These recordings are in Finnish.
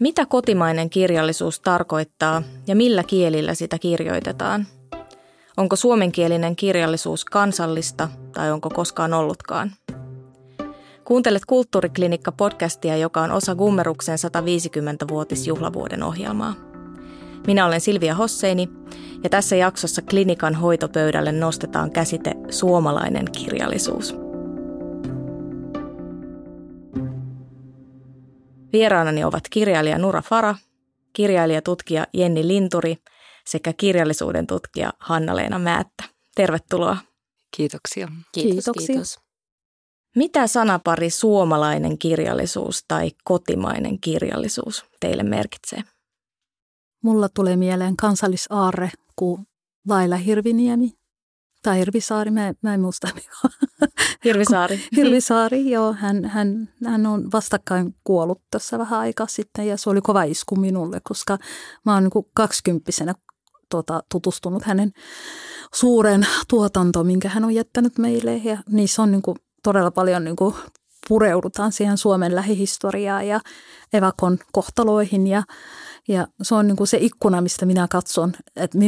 Mitä kotimainen kirjallisuus tarkoittaa ja millä kielillä sitä kirjoitetaan? Onko suomenkielinen kirjallisuus kansallista tai onko koskaan ollutkaan? Kuuntelet Kulttuuriklinikka-podcastia, joka on osa Gummeruksen 150-vuotisjuhlavuoden ohjelmaa. Minä olen Silvia Hosseini ja tässä jaksossa klinikan hoitopöydälle nostetaan käsite suomalainen kirjallisuus. Vieraanani ovat kirjailija Nura Fara, kirjailijatutkija Jenni Linturi sekä kirjallisuuden tutkija Hanna-Leena Määttä. Tervetuloa. Kiitoksia. Kiitos, Kiitoksia. kiitos. Mitä sanapari suomalainen kirjallisuus tai kotimainen kirjallisuus teille merkitsee? Mulla tulee mieleen kansallisaarre kuin Laila Hirviniemi tai Hirvisaari, mä, mä en muista. Hirvisaari. Hirvisaari, joo. Hän, hän, hän on vastakkain kuollut tässä vähän aikaa sitten ja se oli kova isku minulle, koska mä oon niin kaksikymppisenä tuota, tutustunut hänen suuren tuotantoon, minkä hän on jättänyt meille ja niissä on niin kuin, todella paljon niin kuin, pureudutaan siihen Suomen lähihistoriaan ja evakon kohtaloihin ja ja se on niin kuin se ikkuna, mistä minä katson, että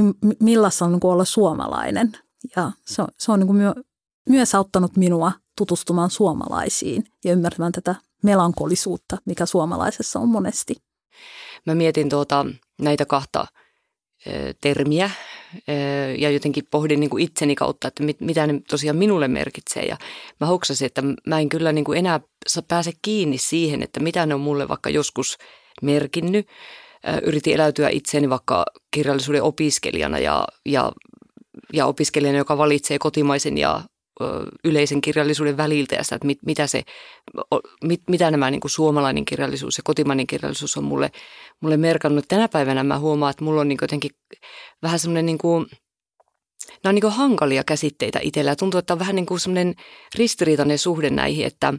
millaista on niin kuin olla suomalainen. Ja se on, se on niin kuin myö, myös auttanut minua tutustumaan suomalaisiin ja ymmärtämään tätä melankolisuutta, mikä suomalaisessa on monesti. Mä mietin tuota, näitä kahta termiä ja jotenkin pohdin niin kuin itseni kautta, että mit, mitä ne tosiaan minulle merkitsee. Ja mä hoksasin, että mä en kyllä niin kuin enää pääse kiinni siihen, että mitä ne on mulle vaikka joskus merkinnyt yritin eläytyä itseäni vaikka kirjallisuuden opiskelijana ja, ja, ja opiskelijana, joka valitsee kotimaisen ja yleisen kirjallisuuden väliltä ja sitä, että mit, mitä, se, mit, mitä nämä niin kuin suomalainen kirjallisuus ja kotimainen kirjallisuus on mulle, mulle merkannut. Tänä päivänä mä huomaan, että mulla on niin jotenkin vähän semmoinen niin kuin, nämä on niin kuin hankalia käsitteitä itsellä. Tuntuu, että on vähän niin kuin semmoinen ristiriitainen suhde näihin, että,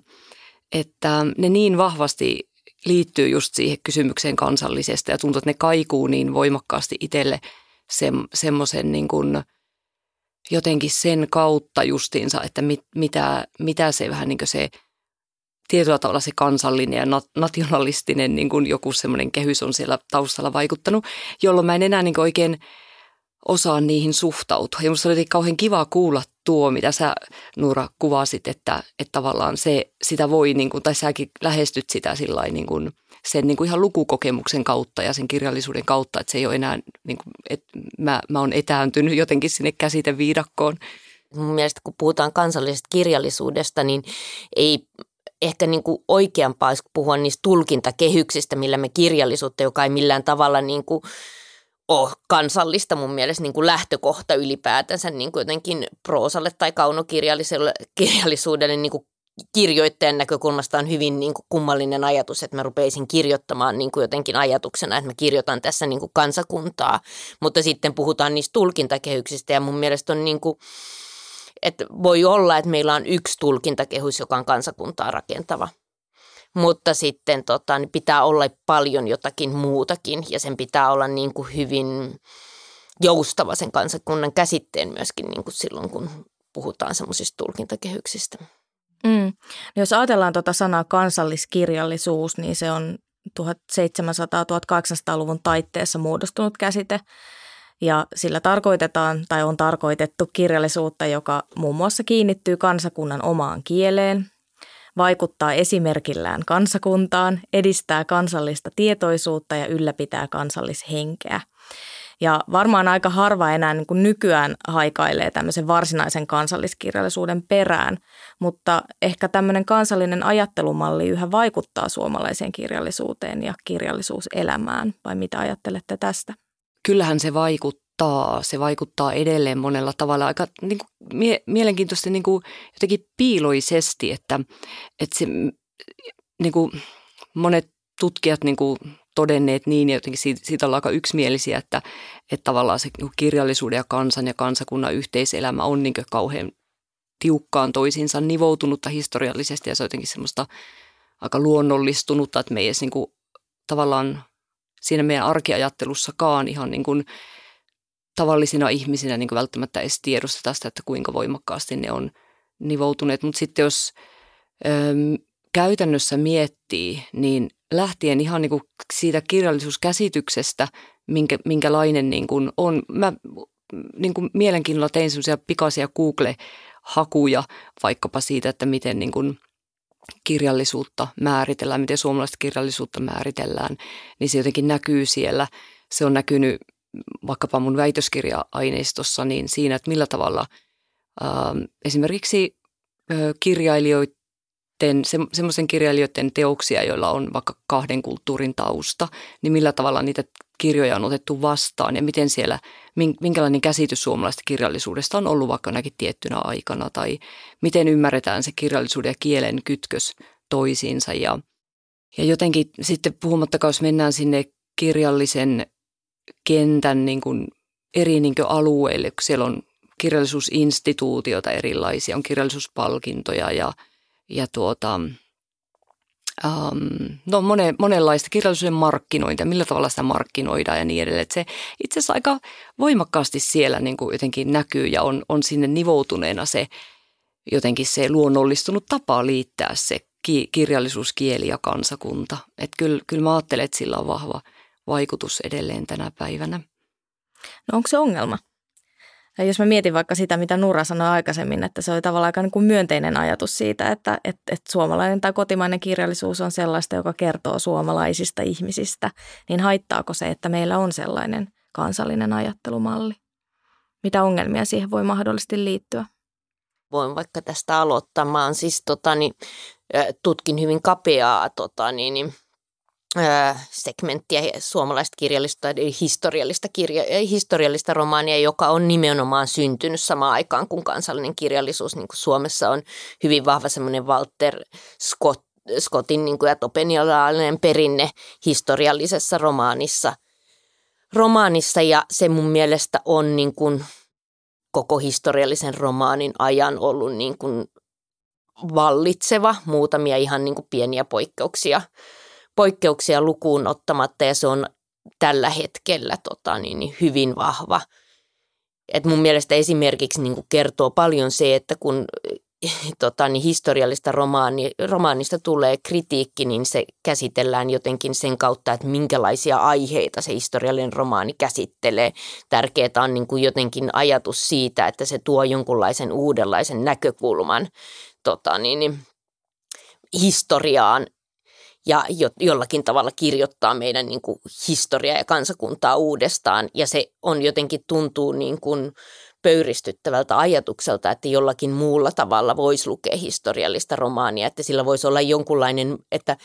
että ne niin vahvasti liittyy just siihen kysymykseen kansallisesta ja tuntuu, että ne kaikuu niin voimakkaasti itselle se, semmoisen niin kuin jotenkin sen kautta justiinsa, että mit, mitä, mitä se vähän niin kuin se tietyllä tavalla se kansallinen ja nationalistinen niin kuin joku semmoinen kehys on siellä taustalla vaikuttanut, jolloin mä en enää niin oikein osaa niihin suhtautua. Ja musta oli kauhean kiva kuulla tuo, mitä sä Nuura kuvasit, että, että tavallaan se, sitä voi, niin kuin, tai säkin lähestyt sitä sillä niin kuin, sen niin kuin ihan lukukokemuksen kautta ja sen kirjallisuuden kautta, että se ei ole enää, niin kuin, että mä, mä oon etääntynyt jotenkin sinne käsiteviidakkoon. Mun mielestä kun puhutaan kansallisesta kirjallisuudesta, niin ei ehkä niin kuin oikeampaa puhua niistä tulkintakehyksistä, millä me kirjallisuutta, joka ei millään tavalla niin kuin ole kansallista mun mielestä niin kuin lähtökohta ylipäätänsä niin kuin jotenkin proosalle tai kaunokirjallisuudelle niin kuin kirjoittajan näkökulmasta on hyvin niin kuin kummallinen ajatus, että mä rupeisin kirjoittamaan niin kuin jotenkin ajatuksena, että mä kirjoitan tässä niin kuin kansakuntaa, mutta sitten puhutaan niistä tulkintakehyksistä ja mun mielestä on niin kuin, että voi olla, että meillä on yksi tulkintakehys, joka on kansakuntaa rakentava – mutta sitten tota, niin pitää olla paljon jotakin muutakin ja sen pitää olla niin kuin hyvin joustava sen kansakunnan käsitteen myöskin niin kuin silloin, kun puhutaan semmoisista tulkintakehyksistä. Mm. No jos ajatellaan tuota sanaa kansalliskirjallisuus, niin se on 1700-1800-luvun taitteessa muodostunut käsite. Ja sillä tarkoitetaan tai on tarkoitettu kirjallisuutta, joka muun muassa kiinnittyy kansakunnan omaan kieleen, vaikuttaa esimerkillään kansakuntaan, edistää kansallista tietoisuutta ja ylläpitää kansallishenkeä. Ja varmaan aika harva enää niin kuin nykyään haikailee tämmöisen varsinaisen kansalliskirjallisuuden perään, mutta ehkä tämmöinen kansallinen ajattelumalli yhä vaikuttaa suomalaiseen kirjallisuuteen ja kirjallisuuselämään, vai mitä ajattelette tästä? Kyllähän se vaikuttaa. Se vaikuttaa edelleen monella tavalla. Aika niin kuin, mie- mielenkiintoisesti niin kuin, jotenkin piiloisesti, että, että se, niin kuin, monet tutkijat niin kuin, todenneet niin ja jotenkin siitä, siitä ollaan aika yksimielisiä, että, että tavallaan se kirjallisuuden ja kansan ja kansakunnan yhteiselämä on niin kauhean tiukkaan toisiinsa nivoutunutta historiallisesti ja se on jotenkin semmoista aika luonnollistunutta, että me ei edes niin kuin, tavallaan siinä meidän arkiajattelussakaan ihan niin kuin tavallisina ihmisinä niin välttämättä edes tiedosteta sitä, että kuinka voimakkaasti ne on nivoutuneet. Mutta sitten jos äm, käytännössä miettii, niin lähtien ihan niin kuin siitä kirjallisuuskäsityksestä, minkä, minkälainen niin kuin on. Mä niin kuin mielenkiinnolla tein semmoisia pikaisia Google-hakuja vaikkapa siitä, että miten niin kuin kirjallisuutta määritellään, miten suomalaista kirjallisuutta määritellään, niin se jotenkin näkyy siellä. Se on näkynyt vaikkapa mun väitöskirja-aineistossa, niin siinä, että millä tavalla äh, esimerkiksi äh, kirjailijoiden, se, semmoisen kirjailijoiden teoksia, joilla on vaikka kahden kulttuurin tausta, niin millä tavalla niitä kirjoja on otettu vastaan ja miten siellä, minkälainen käsitys suomalaisesta kirjallisuudesta on ollut vaikka näkin tiettynä aikana tai miten ymmärretään se kirjallisuuden ja kielen kytkös toisiinsa. Ja, ja jotenkin sitten puhumattakaan, jos mennään sinne kirjallisen kentän niin kuin eri niin kuin alueille, kun siellä on kirjallisuusinstituutioita erilaisia, on kirjallisuuspalkintoja ja, ja tuota, um, no monen, monenlaista kirjallisuuden markkinointia, millä tavalla sitä markkinoidaan ja niin edelleen. Että se itse asiassa aika voimakkaasti siellä niin kuin jotenkin näkyy ja on, on sinne nivoutuneena se jotenkin se luonnollistunut tapa liittää se ki, kirjallisuus, kieli ja kansakunta. Että kyllä, kyllä mä ajattelen, että sillä on vahva vaikutus edelleen tänä päivänä. No onko se ongelma? Ja jos mä mietin vaikka sitä, mitä Nura sanoi aikaisemmin, että se oli tavallaan aika niin kuin myönteinen ajatus siitä, että, että, että suomalainen tai kotimainen kirjallisuus on sellaista, joka kertoo suomalaisista ihmisistä, niin haittaako se, että meillä on sellainen kansallinen ajattelumalli? Mitä ongelmia siihen voi mahdollisesti liittyä? Voin vaikka tästä aloittaa. Mä siis, tota, niin, tutkin hyvin kapeaa tota, niin, segmenttiä suomalaista kirjallista historiallista, kirja, historiallista romaania, joka on nimenomaan syntynyt samaan aikaan kuin kansallinen kirjallisuus. Niin kuin Suomessa on hyvin vahva semmoinen Walter Scott, Scottin niin kuin, ja topenialaalinen perinne historiallisessa romaanissa. romaanissa ja se mun mielestä on niin kuin, koko historiallisen romaanin ajan ollut niin kuin, vallitseva, muutamia ihan niin kuin, pieniä poikkeuksia – poikkeuksia lukuun ottamatta ja se on tällä hetkellä tota, niin, niin hyvin vahva. Et mun mielestä esimerkiksi niin kertoo paljon se, että kun tota, niin historiallista romaani, romaanista tulee kritiikki, niin se käsitellään jotenkin sen kautta, että minkälaisia aiheita se historiallinen romaani käsittelee. Tärkeää on niin jotenkin ajatus siitä, että se tuo jonkunlaisen uudenlaisen näkökulman tota, niin, niin, historiaan ja jo, jollakin tavalla kirjoittaa meidän niin kuin historiaa ja kansakuntaa uudestaan. Ja se on jotenkin tuntuu niin kuin pöyristyttävältä ajatukselta, että jollakin muulla tavalla voisi lukea historiallista romaania, että sillä voisi olla jonkunlainen, että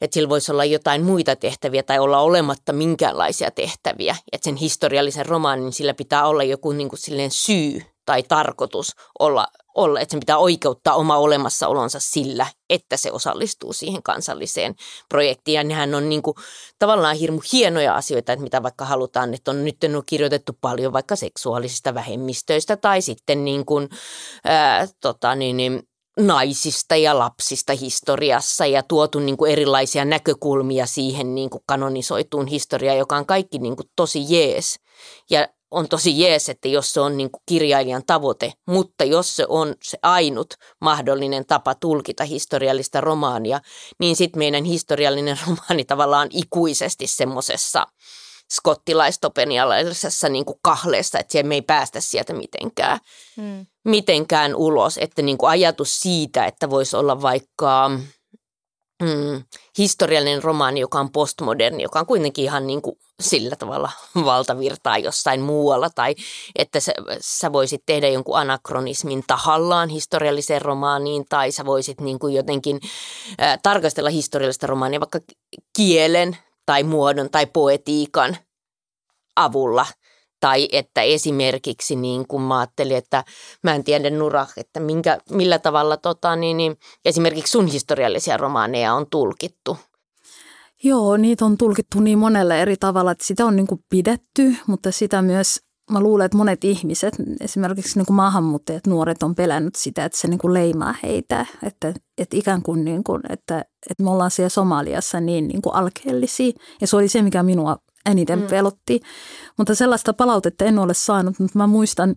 että sillä voisi olla jotain muita tehtäviä tai olla olematta minkäänlaisia tehtäviä. Että sen historiallisen romaanin sillä pitää olla joku niin kuin syy tai tarkoitus olla, olla, että sen pitää oikeuttaa oma olemassaolonsa sillä, että se osallistuu siihen kansalliseen projektiin. Ja nehän on niin kuin, tavallaan hirmu hienoja asioita, että mitä vaikka halutaan, että on nyt on kirjoitettu paljon vaikka seksuaalisista vähemmistöistä tai sitten niin kuin, ää, tota, niin, niin, naisista ja lapsista historiassa ja tuotu niin kuin erilaisia näkökulmia siihen niin kuin kanonisoituun historiaan, joka on kaikki niin kuin tosi jees. Ja on tosi jees, että jos se on niin kuin kirjailijan tavoite, mutta jos se on se ainut mahdollinen tapa tulkita historiallista romaania, niin sitten meidän historiallinen romaani tavallaan ikuisesti semmoisessa skottilaistopenialaisessa niin kuin kahleessa, että me ei päästä sieltä mitenkään, hmm. mitenkään ulos. Että niin kuin ajatus siitä, että voisi olla vaikka mm, historiallinen romaani, joka on postmoderni, joka on kuitenkin ihan niin kuin sillä tavalla valtavirtaa jossain muualla, tai että sä, sä voisit tehdä jonkun anakronismin tahallaan historialliseen romaaniin, tai sä voisit niin kuin jotenkin äh, tarkastella historiallista romaania vaikka kielen tai muodon tai poetiikan avulla – tai että esimerkiksi niin kuin mä ajattelin, että mä en tiedä Nura, että minkä, millä tavalla tota, niin, niin, esimerkiksi sun historiallisia romaaneja on tulkittu. Joo, niitä on tulkittu niin monelle eri tavalla, että sitä on niin kuin pidetty, mutta sitä myös mä luulen, että monet ihmiset, esimerkiksi niin kuin maahanmuuttajat, nuoret on pelännyt sitä, että se niin kuin leimaa heitä, että, että ikään kuin, niin kuin että, että me ollaan siellä Somaliassa niin, niin kuin alkeellisia. Ja se oli se, mikä minua eniten mm. pelotti. Mutta sellaista palautetta en ole saanut, mutta mä muistan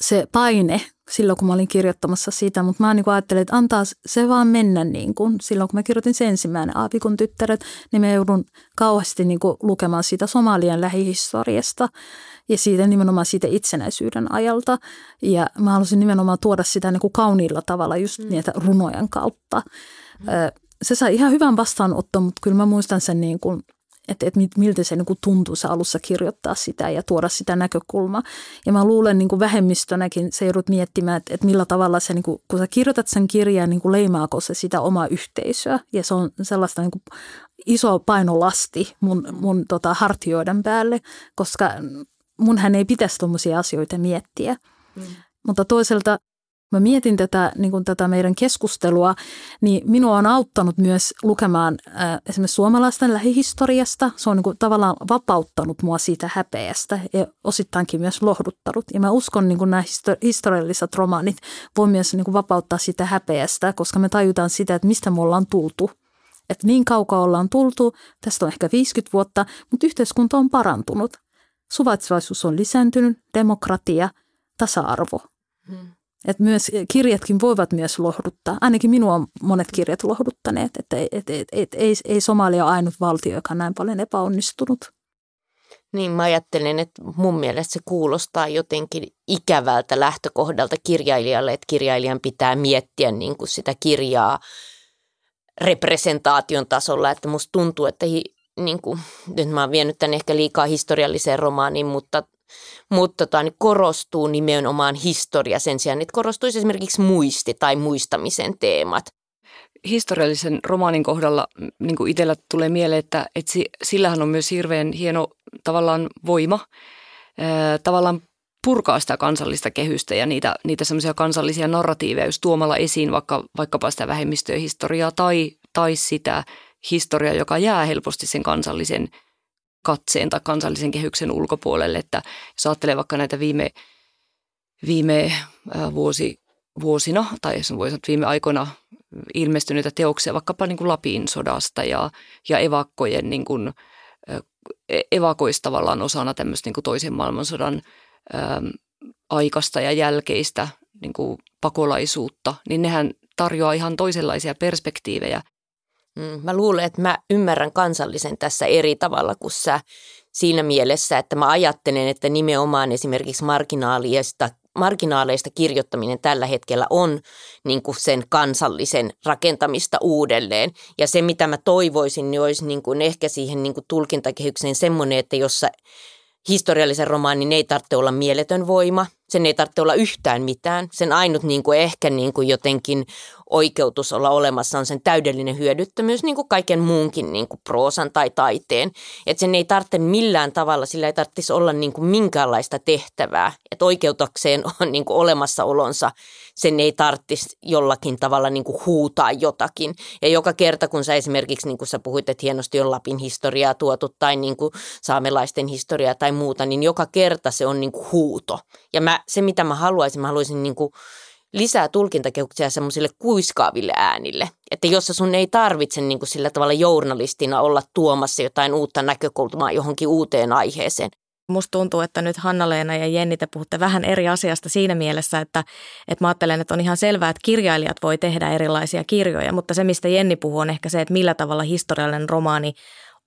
se paine silloin, kun mä olin kirjoittamassa sitä, mutta mä niin ajattelin, että antaa se vaan mennä niin kuin. Silloin, kun mä kirjoitin se ensimmäinen Aavikon tyttäret, niin mä joudun kauheasti niin kuin lukemaan siitä Somalian lähihistoriasta ja siitä nimenomaan siitä itsenäisyyden ajalta. Ja mä halusin nimenomaan tuoda sitä niin kuin kauniilla tavalla just mm. niitä runojen kautta. Mm. Se sai ihan hyvän vastaanotton, mutta kyllä mä muistan sen niin kuin – että, että miltä se niin kuin tuntuu se alussa kirjoittaa sitä ja tuoda sitä näkökulmaa. Ja mä luulen niin kuin vähemmistönäkin se joudut miettimään, että, että millä tavalla se, niin kuin, kun sä kirjoitat sen kirjan, niin kuin leimaako se sitä omaa yhteisöä. Ja se on sellaista niin kuin iso painolasti mun, mun tota, hartioiden päälle, koska munhän ei pitäisi tuommoisia asioita miettiä. Mm. Mutta toisaalta mä mietin tätä, niin kuin tätä meidän keskustelua, niin minua on auttanut myös lukemaan äh, esimerkiksi suomalaisten lähihistoriasta. Se on niin kuin, tavallaan vapauttanut mua siitä häpeästä ja osittainkin myös lohduttanut. Ja mä uskon, niin nämä historialliset romaanit voi myös niin kuin, vapauttaa sitä häpeästä, koska me tajutaan sitä, että mistä me ollaan tultu. Että niin kaukaa ollaan tultu, tästä on ehkä 50 vuotta, mutta yhteiskunta on parantunut. Suvaitsevaisuus on lisääntynyt, demokratia, tasa-arvo. Hmm. Että myös kirjatkin voivat myös lohduttaa. Ainakin minua on monet kirjat lohduttaneet, että et, et, et, et, ei, ei Somalia ole ainut valtio, joka on näin paljon epäonnistunut. Niin mä ajattelen, että mun mielestä se kuulostaa jotenkin ikävältä lähtökohdalta kirjailijalle, että kirjailijan pitää miettiä niin kuin sitä kirjaa representaation tasolla, että musta tuntuu, että hi, niin kuin, nyt mä oon vienyt tänne ehkä liikaa historialliseen romaaniin, mutta mutta tota, niin korostuu nimenomaan historia sen sijaan, että korostuisi esimerkiksi muisti tai muistamisen teemat. Historiallisen romaanin kohdalla niin kuin itsellä tulee mieleen, että, että sillähän on myös hirveän hieno tavallaan voima tavallaan purkaa sitä kansallista kehystä ja niitä, niitä semmoisia kansallisia narratiiveja, jos tuomalla esiin vaikka, vaikkapa sitä vähemmistöhistoriaa tai, tai sitä historiaa, joka jää helposti sen kansallisen – katseen tai kansallisen kehyksen ulkopuolelle. Että jos ajattelee vaikka näitä viime, viime vuosi, vuosina tai jos voisi viime aikoina ilmestyneitä teoksia vaikkapa niin kuin Lapin sodasta ja, ja evakkojen niin kuin, e, evakoista tavallaan osana tämmöistä niin kuin toisen maailmansodan ää, aikasta ja jälkeistä niin kuin pakolaisuutta, niin nehän tarjoaa ihan toisenlaisia perspektiivejä Mm, mä luulen, että mä ymmärrän kansallisen tässä eri tavalla kuin sä siinä mielessä, että mä ajattelen, että nimenomaan esimerkiksi marginaalista marginaaleista kirjoittaminen tällä hetkellä on niin kuin sen kansallisen rakentamista uudelleen. Ja se, mitä mä toivoisin, niin olisi niin kuin ehkä siihen niin kuin tulkintakehykseen semmoinen, että jossa historiallisen romaanin ei tarvitse olla mieletön voima, sen ei tarvitse olla yhtään mitään. Sen ainut niin kuin ehkä niin kuin jotenkin oikeutus olla olemassa on sen täydellinen hyödyttömyys, niin kuin kaiken muunkin niin kuin proosan tai taiteen. Että sen ei tarvitse millään tavalla, sillä ei tarvitsisi olla niin kuin minkäänlaista tehtävää. Että oikeutakseen on niin kuin olemassaolonsa, sen ei tarvitsisi jollakin tavalla niin kuin huutaa jotakin. Ja joka kerta, kun sä esimerkiksi, niin kuin sä puhuit, että hienosti on Lapin historiaa tuotu tai niin kuin saamelaisten historiaa tai muuta, niin joka kerta se on niin kuin huuto. Ja mä, se, mitä mä haluaisin, mä haluaisin niin kuin lisää tulkintakehuksia semmoisille kuiskaaville äänille. Että jossa sun ei tarvitse niin kuin sillä tavalla journalistina olla tuomassa jotain uutta näkökulmaa johonkin uuteen aiheeseen. Musta tuntuu, että nyt Hanna-Leena ja Jenni te puhutte vähän eri asiasta siinä mielessä, että, että mä ajattelen, että on ihan selvää, että kirjailijat voi tehdä erilaisia kirjoja, mutta se, mistä Jenni puhuu, on ehkä se, että millä tavalla historiallinen romaani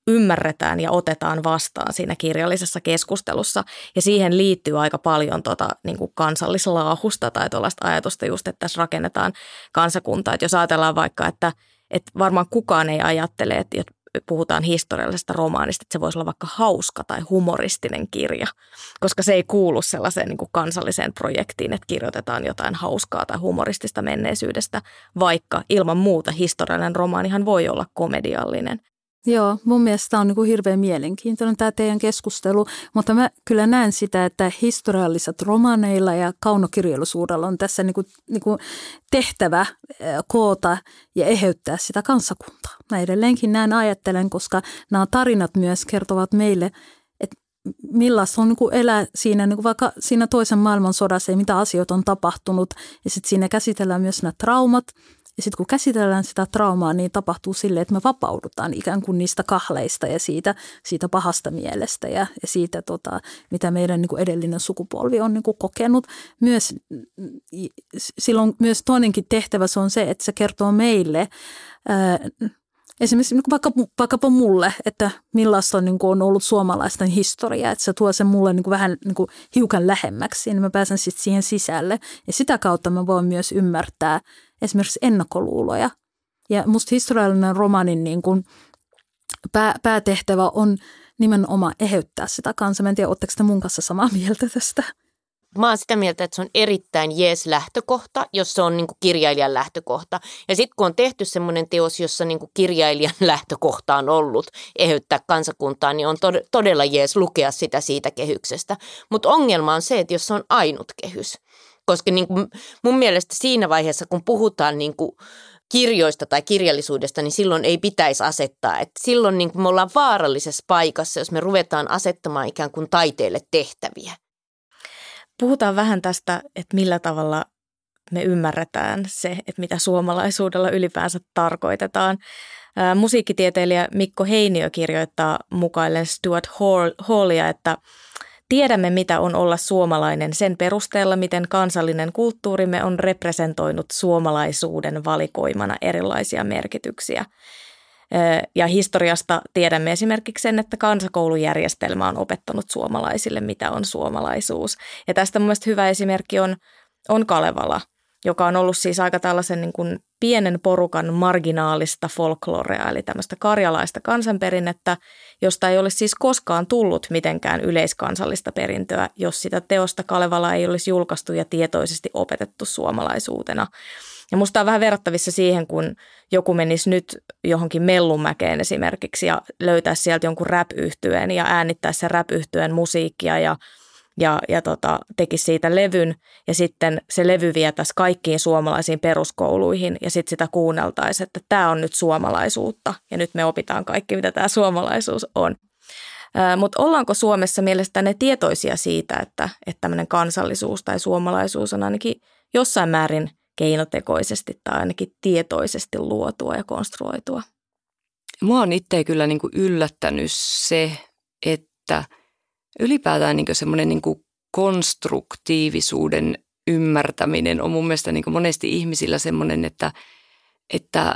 ymmärretään ja otetaan vastaan siinä kirjallisessa keskustelussa. Ja siihen liittyy aika paljon tota, niin kuin kansallislaahusta tai tuollaista ajatusta just, että tässä rakennetaan kansakuntaa. Jos ajatellaan vaikka, että, että varmaan kukaan ei ajattele, että puhutaan historiallisesta romaanista, että se voisi olla vaikka hauska tai humoristinen kirja, koska se ei kuulu sellaiseen niin kuin kansalliseen projektiin, että kirjoitetaan jotain hauskaa tai humoristista menneisyydestä, vaikka ilman muuta historiallinen romaanihan voi olla komediallinen. Joo, mun mielestä tämä on niin kuin hirveän mielenkiintoinen tämä teidän keskustelu, mutta mä kyllä näen sitä, että historialliset romaneilla ja kaunokirjallisuudella on tässä niin kuin, niin kuin tehtävä koota ja eheyttää sitä kansakuntaa. Mä edelleenkin näin ajattelen, koska nämä tarinat myös kertovat meille, että millaista on niin kuin elää siinä, niin kuin vaikka siinä toisen maailmansodassa ja mitä asioita on tapahtunut. Ja sitten siinä käsitellään myös nämä traumat Ja sitten kun käsitellään sitä traumaa, niin tapahtuu sille, että me vapaudutaan ikään kuin niistä kahleista ja siitä, siitä pahasta mielestä ja, ja siitä, tota, mitä meidän niin kuin edellinen sukupolvi on niin kuin kokenut. Myös, silloin myös toinenkin tehtävä se on se, että se kertoo meille ää, esimerkiksi niin vaikka, vaikkapa mulle, että millaista on, niin kuin on ollut suomalaisten historia, että se tuo sen mulle niin kuin vähän niin kuin hiukan lähemmäksi, niin mä pääsen sitten siihen sisälle. Ja sitä kautta mä voin myös ymmärtää esimerkiksi ennakkoluuloja. Ja musta historiallinen romaanin niin kuin pää, päätehtävä on nimenomaan eheyttää sitä kansaa. Mä en tiedä, oletteko te mun kanssa samaa mieltä tästä? Mä oon sitä mieltä, että se on erittäin jees lähtökohta, jos se on niin kirjailijan lähtökohta. Ja sitten kun on tehty semmoinen teos, jossa niin kirjailijan lähtökohta on ollut eheyttää kansakuntaa, niin on todella jees lukea sitä siitä kehyksestä. Mutta ongelma on se, että jos se on ainut kehys. Koska niin kuin mun mielestä siinä vaiheessa, kun puhutaan niin kuin kirjoista tai kirjallisuudesta, niin silloin ei pitäisi asettaa. Et silloin niin me ollaan vaarallisessa paikassa, jos me ruvetaan asettamaan ikään kuin taiteelle tehtäviä. Puhutaan vähän tästä, että millä tavalla me ymmärretään se, että mitä suomalaisuudella ylipäänsä tarkoitetaan. musiikkitieteilijä Mikko Heiniö kirjoittaa mukaillen Stuart Hallia, että Tiedämme, mitä on olla suomalainen sen perusteella, miten kansallinen kulttuurimme on representoinut suomalaisuuden valikoimana erilaisia merkityksiä. Ja historiasta tiedämme esimerkiksi sen, että kansakoulujärjestelmä on opettanut suomalaisille, mitä on suomalaisuus. Ja tästä mun mielestä hyvä esimerkki on, on Kalevala, joka on ollut siis aika tällaisen niin kuin pienen porukan marginaalista folklorea, eli tämmöistä karjalaista kansanperinnettä, josta ei olisi siis koskaan tullut mitenkään yleiskansallista perintöä, jos sitä teosta Kalevala ei olisi julkaistu ja tietoisesti opetettu suomalaisuutena. Ja musta on vähän verrattavissa siihen, kun joku menisi nyt johonkin Mellunmäkeen esimerkiksi ja löytäisi sieltä jonkun rap ja äänittäisi sen rap musiikkia ja ja, ja tota, tekisi siitä levyn ja sitten se levy vietäisi kaikkiin suomalaisiin peruskouluihin ja sitten sitä kuunneltaisiin, että tämä on nyt suomalaisuutta ja nyt me opitaan kaikki, mitä tämä suomalaisuus on. Mutta ollaanko Suomessa mielestäni tietoisia siitä, että, että tämmöinen kansallisuus tai suomalaisuus on ainakin jossain määrin keinotekoisesti tai ainakin tietoisesti luotua ja konstruoitua? Mua on itse kyllä niin kuin yllättänyt se, että – ylipäätään niin semmoinen niin konstruktiivisuuden ymmärtäminen on mun mielestä niin monesti ihmisillä semmoinen, että, että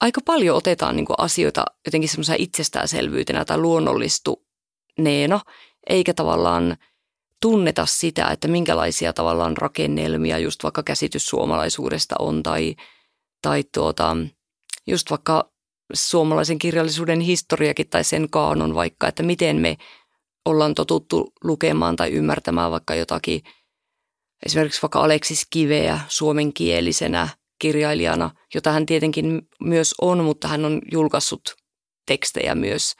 aika paljon otetaan niin asioita jotenkin semmoisena itsestäänselvyytenä tai luonnollistuneena, eikä tavallaan tunneta sitä, että minkälaisia tavallaan rakennelmia just vaikka käsitys suomalaisuudesta on tai, tai tuota, just vaikka suomalaisen kirjallisuuden historiakin tai sen kaanon vaikka, että miten me ollaan totuttu lukemaan tai ymmärtämään vaikka jotakin, esimerkiksi vaikka Aleksis Kiveä suomenkielisenä kirjailijana, jota hän tietenkin myös on, mutta hän on julkaissut tekstejä myös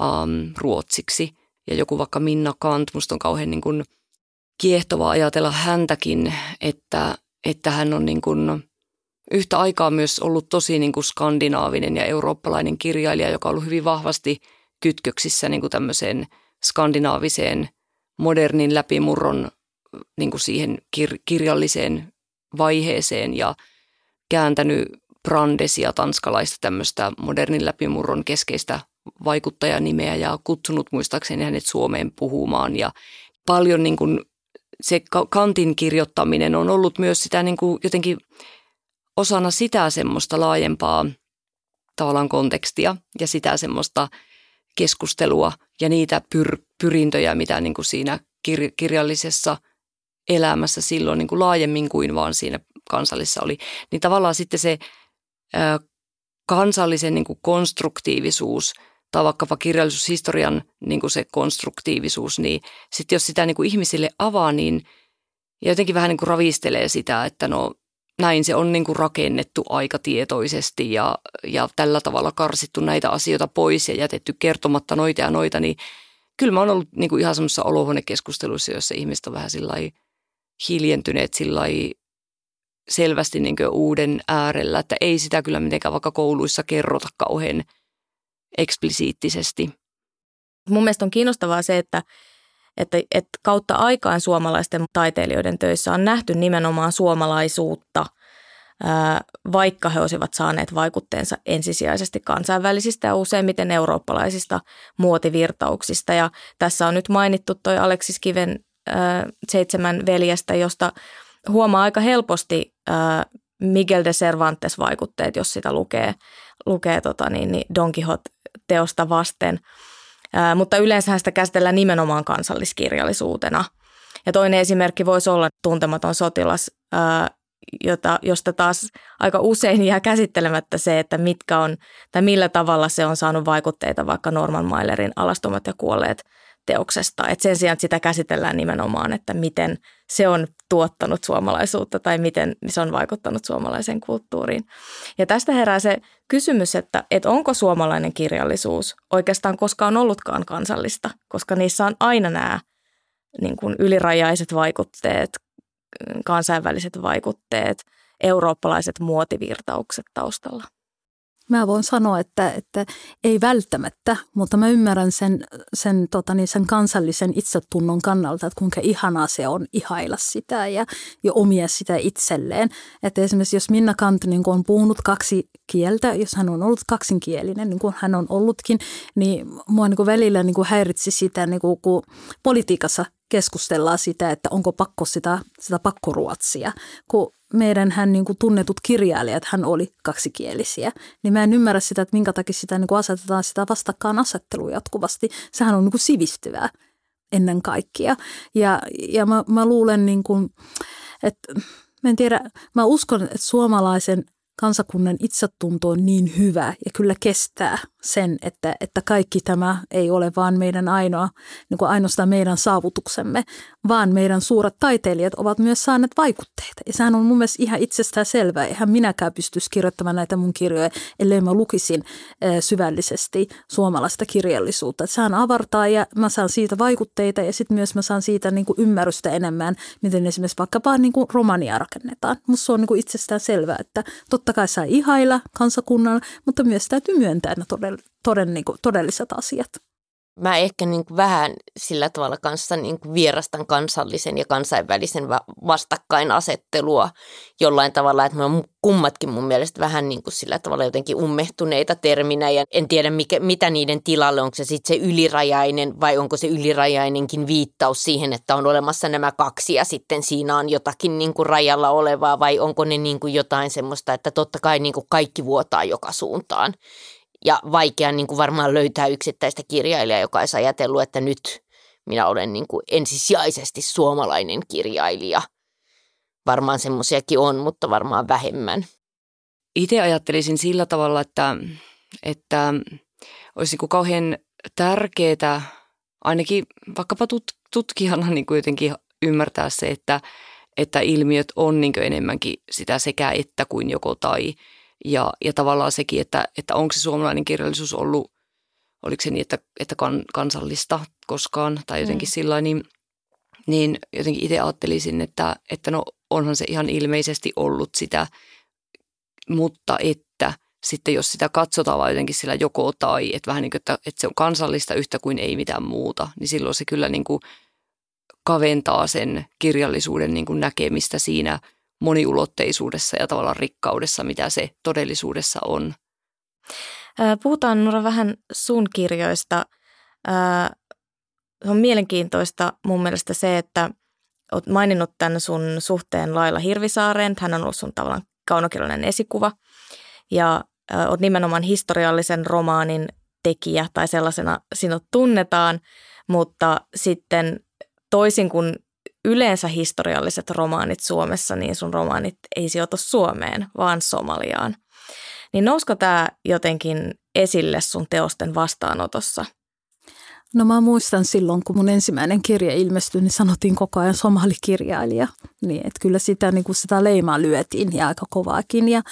um, ruotsiksi. Ja joku vaikka Minna Kant, musta on kauhean niin kuin kiehtova ajatella häntäkin, että, että hän on niin kuin yhtä aikaa myös ollut tosi niin kuin skandinaavinen ja eurooppalainen kirjailija, joka on ollut hyvin vahvasti kytköksissä niin kuin tämmöiseen – skandinaaviseen modernin läpimurron niin kuin siihen kir- kirjalliseen vaiheeseen ja kääntänyt Brandesia, tanskalaista tämmöistä modernin läpimurron keskeistä vaikuttajanimeä ja kutsunut muistaakseni hänet Suomeen puhumaan ja paljon niin kuin se kantin kirjoittaminen on ollut myös sitä niin kuin jotenkin osana sitä semmoista laajempaa tavallaan kontekstia ja sitä semmoista – keskustelua ja niitä pyr- pyrintöjä, mitä niin kuin siinä kir- kirjallisessa elämässä silloin niin kuin laajemmin kuin vaan siinä kansallisessa oli. Niin tavallaan sitten se ää, kansallisen niin kuin konstruktiivisuus tai vaikkapa kirjallisuushistorian niin kuin se konstruktiivisuus, niin sitten jos sitä niin kuin ihmisille avaa, niin ja jotenkin vähän niin kuin ravistelee sitä, että no näin se on niin kuin rakennettu aika tietoisesti ja, ja tällä tavalla karsittu näitä asioita pois ja jätetty kertomatta noita ja noita, niin kyllä mä oon ollut niin kuin ihan semmoisessa olohuonekeskusteluissa, jossa ihmiset on vähän sillä hiljentyneet sillä selvästi niin uuden äärellä, että ei sitä kyllä mitenkään vaikka kouluissa kerrota kauhean eksplisiittisesti. Mun mielestä on kiinnostavaa se, että että, että kautta aikaan suomalaisten taiteilijoiden töissä on nähty nimenomaan suomalaisuutta vaikka he olisivat saaneet vaikutteensa ensisijaisesti kansainvälisistä ja useimmiten eurooppalaisista muotivirtauksista. Ja tässä on nyt mainittu toi Aleksis Kiven seitsemän veljestä, josta huomaa aika helposti Miguel de Cervantes vaikutteet, jos sitä lukee, lukee tota niin, niin Don Quixote-teosta vasten. Ää, mutta yleensä sitä käsitellään nimenomaan kansalliskirjallisuutena. Ja toinen esimerkki voisi olla tuntematon sotilas, ää, jota, josta taas aika usein jää käsittelemättä se, että mitkä on tai millä tavalla se on saanut vaikutteita vaikka Norman Mailerin alastomat ja kuolleet teoksesta. Et sen sijaan, että sitä käsitellään nimenomaan, että miten se on tuottanut suomalaisuutta tai miten se on vaikuttanut suomalaiseen kulttuuriin. Ja tästä herää se kysymys, että, että onko suomalainen kirjallisuus oikeastaan koskaan ollutkaan kansallista, koska niissä on aina nämä niin kuin ylirajaiset vaikutteet, kansainväliset vaikutteet, eurooppalaiset muotivirtaukset taustalla. Mä voin sanoa, että, että ei välttämättä, mutta mä ymmärrän sen, sen, tota niin, sen kansallisen itsetunnon kannalta, että kuinka ihanaa se on ihailla sitä ja, ja omia sitä itselleen. Että esimerkiksi jos Minna Kant niin on puhunut kaksi kieltä, jos hän on ollut kaksinkielinen, niin kuin hän on ollutkin, niin mua niin välillä niin häiritsi sitä, niin kuin, kun politiikassa keskustellaan sitä, että onko pakko sitä, sitä pakkoruotsia, kun meidän hän niin tunnetut kirjailijat, hän oli kaksikielisiä, niin mä en ymmärrä sitä, että minkä takia sitä niin asetetaan sitä vastakkain asettelua jatkuvasti. Sehän on niin sivistyvää ennen kaikkea. Ja, ja mä, mä luulen, niin kuin, että mä en tiedä, mä uskon, että suomalaisen kansakunnan itsetunto on niin hyvä ja kyllä kestää sen, että, että kaikki tämä ei ole vaan meidän ainoa, niin kuin ainoastaan meidän saavutuksemme, vaan meidän suuret taiteilijat ovat myös saaneet vaikutteita. Ja sehän on mun mielestä ihan itsestään selvää. Eihän minäkään pystyisi kirjoittamaan näitä mun kirjoja, ellei mä lukisin syvällisesti suomalaista kirjallisuutta. Että sehän avartaa ja mä saan siitä vaikutteita ja sitten myös mä saan siitä niin kuin ymmärrystä enemmän, miten esimerkiksi vaikkapa niin kuin romania rakennetaan. Musta se on niin kuin itsestään selvää, että totta kai saa ihailla kansakunnan, mutta myös täytyy myöntää todella toden, niin kuin, todelliset asiat. Mä ehkä niin kuin vähän sillä tavalla kanssa niin kuin vierastan kansallisen ja kansainvälisen vastakkainasettelua jollain tavalla, että me on kummatkin mun mielestä vähän niin kuin sillä tavalla jotenkin ummehtuneita terminä ja en tiedä mikä, mitä niiden tilalle, onko se sitten se ylirajainen vai onko se ylirajainenkin viittaus siihen, että on olemassa nämä kaksi ja sitten siinä on jotakin niin kuin rajalla olevaa vai onko ne niin kuin jotain semmoista, että totta kai niin kuin kaikki vuotaa joka suuntaan ja vaikea niin kuin varmaan löytää yksittäistä kirjailijaa, joka olisi ajatellut, että nyt minä olen niin kuin ensisijaisesti suomalainen kirjailija. Varmaan semmoisiakin on, mutta varmaan vähemmän. Itse ajattelisin sillä tavalla, että, että olisi niin kuin kauhean tärkeää ainakin vaikkapa tut, tutkijana niin kuin jotenkin ymmärtää se, että, että ilmiöt on niin enemmänkin sitä sekä että kuin joko tai – ja, ja tavallaan sekin, että, että onko se suomalainen kirjallisuus ollut, oliko se niin, että, että kan, kansallista koskaan tai jotenkin mm. sillä niin, niin jotenkin itse ajattelisin, että, että no onhan se ihan ilmeisesti ollut sitä, mutta että sitten jos sitä katsotaan vaan jotenkin sillä joko tai, että vähän niin kuin, että, että se on kansallista yhtä kuin ei mitään muuta, niin silloin se kyllä niin kuin kaventaa sen kirjallisuuden niin kuin näkemistä siinä – moniulotteisuudessa ja tavallaan rikkaudessa, mitä se todellisuudessa on. Puhutaan Nura vähän sun kirjoista. On mielenkiintoista mun mielestä se, että olet maininnut tämän sun suhteen Laila Hirvisaareen. Hän on ollut sun tavallaan kaunokirjallinen esikuva. Ja olet nimenomaan historiallisen romaanin tekijä tai sellaisena sinut tunnetaan, mutta sitten toisin kuin yleensä historialliset romaanit Suomessa, niin sun romaanit ei sijoitu Suomeen, vaan Somaliaan. Niin nousko tämä jotenkin esille sun teosten vastaanotossa? No mä muistan silloin, kun mun ensimmäinen kirja ilmestyi, niin sanottiin koko ajan somalikirjailija. Niin, että kyllä sitä, niin sitä leimaa lyötiin ja aika kovaakin. Ja,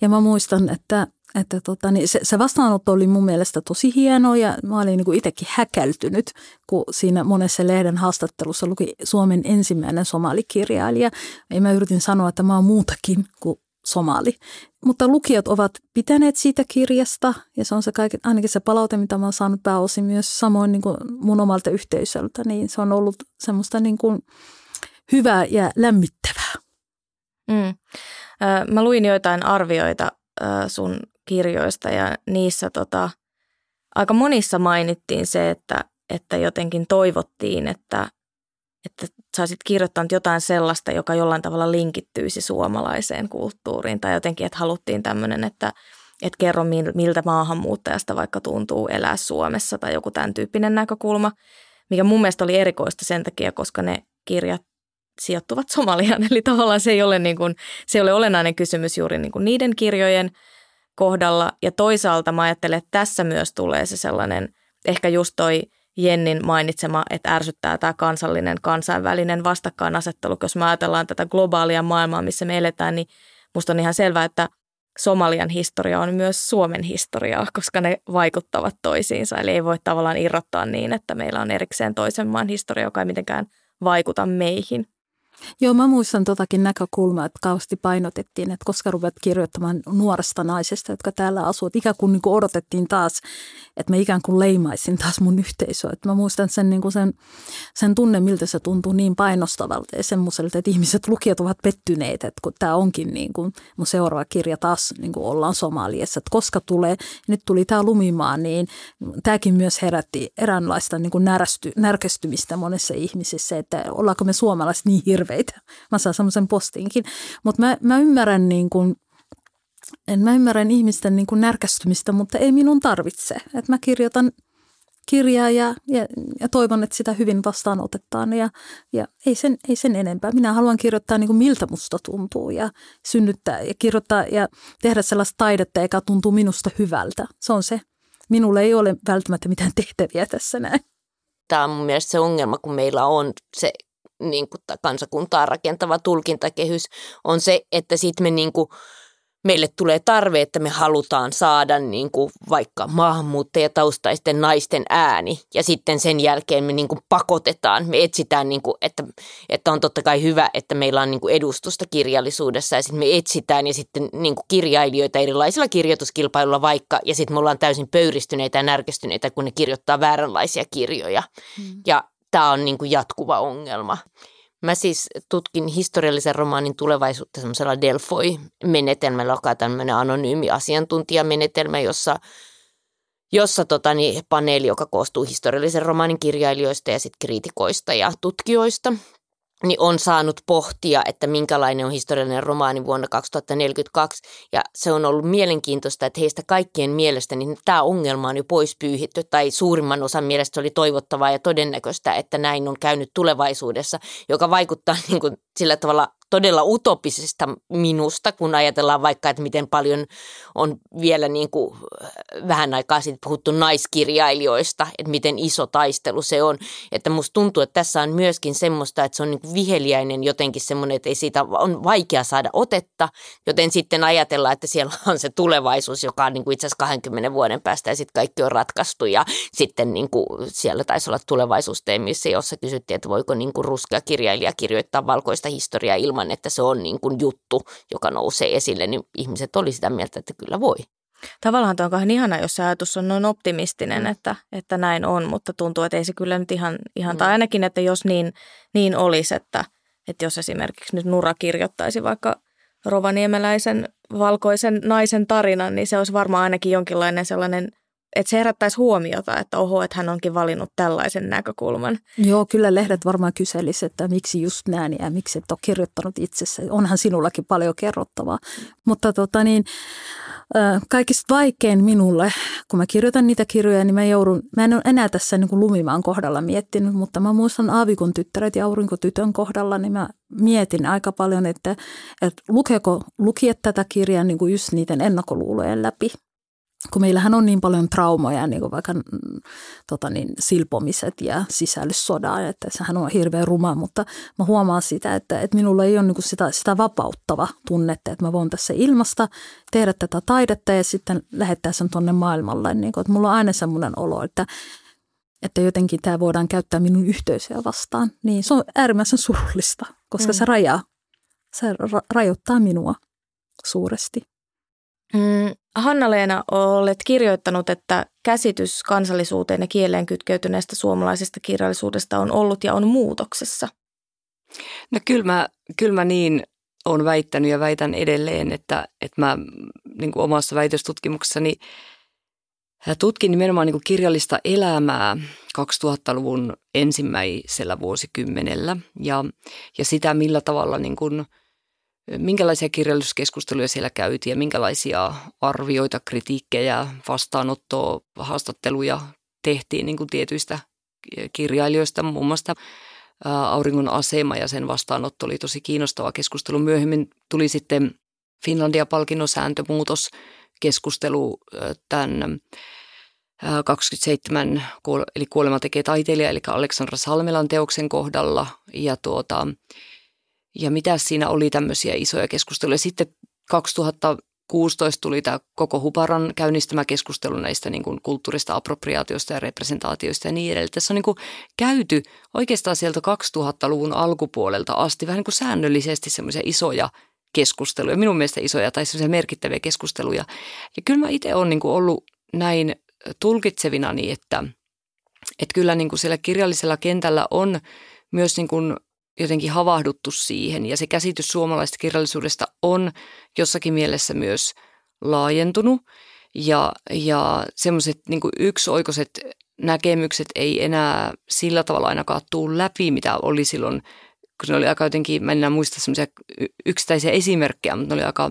ja mä muistan, että että tota, niin se, se vastaanotto oli mun mielestä tosi hieno ja mä olin niin itsekin häkältynyt, kun siinä monessa lehden haastattelussa luki Suomen ensimmäinen somalikirjailija. Ja mä yritin sanoa, että mä oon muutakin kuin somali. Mutta lukijat ovat pitäneet siitä kirjasta ja se on se kaiken, ainakin se palaute, mitä mä oon saanut pääosin myös samoin niin kuin mun omalta yhteisöltä, niin se on ollut semmoista niin kuin hyvää ja lämmittävää. Mm. Mä luin joitain arvioita sun kirjoista ja niissä tota, aika monissa mainittiin se, että, että jotenkin toivottiin, että, että saisit kirjoittanut jotain sellaista, joka jollain tavalla linkittyisi suomalaiseen kulttuuriin tai jotenkin, että haluttiin tämmöinen, että, että kerro miltä maahanmuuttajasta vaikka tuntuu elää Suomessa tai joku tämän tyyppinen näkökulma, mikä mun mielestä oli erikoista sen takia, koska ne kirjat sijoittuvat Somaliaan. Eli tavallaan se ei ole, niin kuin, se ei ole olennainen kysymys juuri niin kuin niiden kirjojen kohdalla. Ja toisaalta mä ajattelen, että tässä myös tulee se sellainen, ehkä just toi Jennin mainitsema, että ärsyttää tämä kansallinen kansainvälinen vastakkainasettelu. Jos me ajatellaan tätä globaalia maailmaa, missä me eletään, niin musta on ihan selvää, että Somalian historia on myös Suomen historiaa, koska ne vaikuttavat toisiinsa. Eli ei voi tavallaan irrottaa niin, että meillä on erikseen toisen maan historia, joka ei mitenkään vaikuta meihin. Joo, mä muistan totakin näkökulmaa, että kausti painotettiin, että koska ruvet kirjoittamaan nuoresta naisesta, jotka täällä asuvat, ikään kuin, niin kuin odotettiin taas, että mä ikään kuin leimaisin taas mun yhteisöä. Että mä muistan sen, niin kuin sen, sen tunne, miltä se tuntuu niin painostavalta ja semmoiselta, että ihmiset, lukijat ovat pettyneet, että kun tämä onkin niin kuin mun seuraava kirja taas niin kuin ollaan Somaliassa, että koska tulee, nyt tuli tämä lumimaa, niin tämäkin myös herätti eräänlaista niin kuin närästy, närkästymistä monessa ihmisissä, että ollaanko me suomalaiset niin hirveä hirveitä. Mä saan semmoisen postinkin. Mutta mä, mä ymmärrän niin kuin, en mä ymmärrän ihmisten niin kuin närkästymistä, mutta ei minun tarvitse. Et mä kirjoitan kirjaa ja, ja, ja toivon, että sitä hyvin vastaanotetaan ja, ja ei, sen, ei sen enempää. Minä haluan kirjoittaa niin kuin miltä musta tuntuu ja synnyttää ja kirjoittaa ja tehdä sellaista taidetta, joka tuntuu minusta hyvältä. Se on se. Minulle ei ole välttämättä mitään tehtäviä tässä näin. Tämä on mun mielestä se ongelma, kun meillä on se niin kuin, kansakuntaa rakentava tulkintakehys on se, että sitten me niin kuin, meille tulee tarve, että me halutaan saada niin kuin vaikka maahanmuuttajataustaisten naisten ääni ja sitten sen jälkeen me niin kuin pakotetaan, me etsitään, niin kuin, että, että on totta kai hyvä, että meillä on niin kuin edustusta kirjallisuudessa ja sitten me etsitään ja sitten niin kuin kirjailijoita erilaisilla kirjoituskilpailuilla vaikka ja sitten me ollaan täysin pöyristyneitä ja närkestyneitä, kun ne kirjoittaa vääränlaisia kirjoja. Hmm. Ja tämä on niin kuin jatkuva ongelma. Mä siis tutkin historiallisen romaanin tulevaisuutta semmoisella Delfoi-menetelmällä, joka on tämmöinen anonyymi asiantuntijamenetelmä, jossa, jossa tota, niin, paneeli, joka koostuu historiallisen romaanin kirjailijoista ja sit kriitikoista ja tutkijoista, niin on saanut pohtia, että minkälainen on historiallinen romaani vuonna 2042. Ja se on ollut mielenkiintoista, että heistä kaikkien mielestä niin tämä ongelma on jo pois pyyhitty, tai suurimman osan mielestä oli toivottavaa ja todennäköistä, että näin on käynyt tulevaisuudessa, joka vaikuttaa niin kuin sillä tavalla todella utopisesta minusta, kun ajatellaan vaikka, että miten paljon on vielä niin kuin äh, vähän aikaa sitten puhuttu naiskirjailijoista, että miten iso taistelu se on. Että musta tuntuu, että tässä on myöskin semmoista, että se on niin viheliäinen jotenkin semmoinen, että ei siitä on vaikea saada otetta, joten sitten ajatellaan, että siellä on se tulevaisuus, joka on niin kuin itse asiassa 20 vuoden päästä ja sitten kaikki on ratkaistu ja sitten niin kuin siellä taisi olla tulevaisuusteemissä, jossa kysyttiin, että voiko niin kuin ruskea kirjailija kirjoittaa valkoista historiaa ilman ilman, että se on niin kuin juttu, joka nousee esille, niin ihmiset oli sitä mieltä, että kyllä voi. Tavallaan tuo on kauhean ihana, jos se ajatus on noin optimistinen, mm. että, että näin on, mutta tuntuu, että ei se kyllä nyt ihan, ihan mm. tai ainakin, että jos niin, niin olisi, että, että jos esimerkiksi nyt Nura kirjoittaisi vaikka rovaniemeläisen valkoisen naisen tarinan, niin se olisi varmaan ainakin jonkinlainen sellainen että se herättäisi huomiota, että oho, että hän onkin valinnut tällaisen näkökulman. Joo, kyllä lehdet varmaan kyselisivät, että miksi just näin ja miksi et ole kirjoittanut itsessä. Onhan sinullakin paljon kerrottavaa. Mutta tota niin, kaikista vaikein minulle, kun mä kirjoitan niitä kirjoja, niin mä joudun, mä en ole enää tässä niin kuin lumimaan kohdalla miettinyt, mutta mä muistan Aavikon tyttäret ja aurinkotytön kohdalla, niin mä mietin aika paljon, että, että lukeeko lukijat tätä kirjaa niin kuin just niiden ennakkoluulojen läpi – kun meillähän on niin paljon traumoja, niin kuin vaikka mm, tota niin, silpomiset ja sisällissoda, että sehän on hirveän ruma, mutta mä huomaan sitä, että, että minulla ei ole niin sitä, sitä vapauttava tunnetta, että mä voin tässä ilmasta tehdä tätä taidetta ja sitten lähettää sen tuonne maailmalle. Niin kuin, että mulla on aina semmoinen olo, että, että jotenkin tämä voidaan käyttää minun yhteisöä vastaan. Niin se on äärimmäisen surullista, koska mm. se rajaa, se ra- rajoittaa minua suuresti. Mm, Hanna-Leena, olet kirjoittanut, että käsitys kansallisuuteen ja kieleen kytkeytyneestä suomalaisesta kirjallisuudesta on ollut ja on muutoksessa. No kyllä mä, kyllä mä niin olen väittänyt ja väitän edelleen, että, että mä niin kuin omassa väitöstutkimuksessani tutkin nimenomaan niin kuin kirjallista elämää 2000-luvun ensimmäisellä vuosikymmenellä ja, ja sitä, millä tavalla niin kuin, minkälaisia kirjallisuuskeskusteluja siellä käytiin ja minkälaisia arvioita, kritiikkejä, vastaanottoa, haastatteluja tehtiin niin kuin tietyistä kirjailijoista, muun muassa Auringon asema ja sen vastaanotto oli tosi kiinnostava keskustelu. Myöhemmin tuli sitten Finlandia-palkinnon sääntömuutos keskustelu tämän 27, eli Kuolema tekee taiteilija, eli Aleksandra Salmelan teoksen kohdalla. Ja, tuota, ja mitä siinä oli tämmöisiä isoja keskusteluja. Sitten 2000 16 tuli tämä koko Huparan käynnistämä keskustelu näistä niin kuin kulttuurista appropriaatiosta ja representaatioista ja niin edelleen. Tässä on niin kuin käyty oikeastaan sieltä 2000-luvun alkupuolelta asti vähän niin kuin säännöllisesti semmoisia isoja keskusteluja, minun mielestä isoja tai semmoisia merkittäviä keskusteluja. Ja kyllä mä itse olen niin kuin ollut näin tulkitsevinani, että, että kyllä niin kuin siellä kirjallisella kentällä on myös niin kuin jotenkin havahduttu siihen. Ja se käsitys suomalaisesta kirjallisuudesta on jossakin mielessä myös laajentunut. Ja, ja semmoiset niin yksioikoiset näkemykset ei enää sillä tavalla ainakaan tuu läpi, mitä oli silloin, kun ne oli aika jotenkin, mä en enää muista semmoisia yksittäisiä esimerkkejä, mutta ne oli aika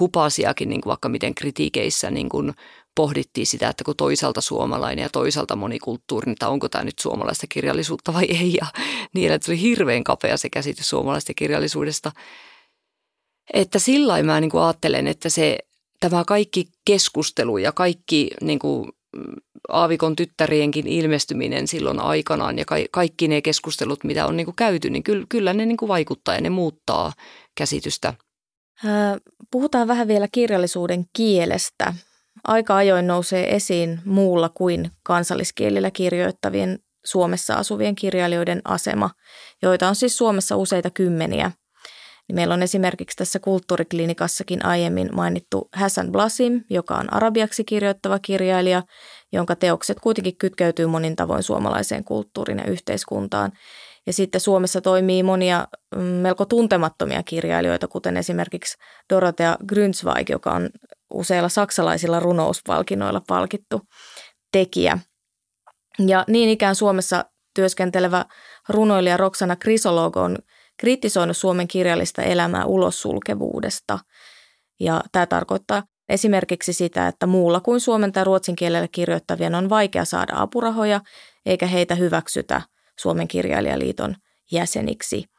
hupasiakin, niin kuin vaikka miten kritiikeissä niin kuin pohdittiin sitä, että kun toisaalta suomalainen ja toisaalta monikulttuurinen, että onko tämä nyt suomalaista kirjallisuutta vai ei. Ja niin, että se oli hirveän kapea se käsitys suomalaista kirjallisuudesta. Että sillä mä niin kuin ajattelen, että se, tämä kaikki keskustelu ja kaikki niin kuin, Aavikon tyttärienkin ilmestyminen silloin aikanaan ja ka- kaikki ne keskustelut, mitä on niin kuin käyty, niin kyllä, kyllä ne niin kuin vaikuttaa ja ne muuttaa käsitystä. Puhutaan vähän vielä kirjallisuuden kielestä aika ajoin nousee esiin muulla kuin kansalliskielillä kirjoittavien Suomessa asuvien kirjailijoiden asema, joita on siis Suomessa useita kymmeniä. Niin meillä on esimerkiksi tässä kulttuuriklinikassakin aiemmin mainittu Hassan Blasim, joka on arabiaksi kirjoittava kirjailija, jonka teokset kuitenkin kytkeytyy monin tavoin suomalaiseen kulttuuriin ja yhteiskuntaan. Ja sitten Suomessa toimii monia mm, melko tuntemattomia kirjailijoita, kuten esimerkiksi Dorothea Grünzweig, joka on useilla saksalaisilla runouspalkinnoilla palkittu tekijä. Ja niin ikään Suomessa työskentelevä runoilija Roksana Krisologo on kritisoinut Suomen kirjallista elämää ulossulkevuudesta. Ja tämä tarkoittaa esimerkiksi sitä, että muulla kuin suomen tai ruotsin kielellä kirjoittavien on vaikea saada apurahoja, eikä heitä hyväksytä Suomen kirjailijaliiton jäseniksi –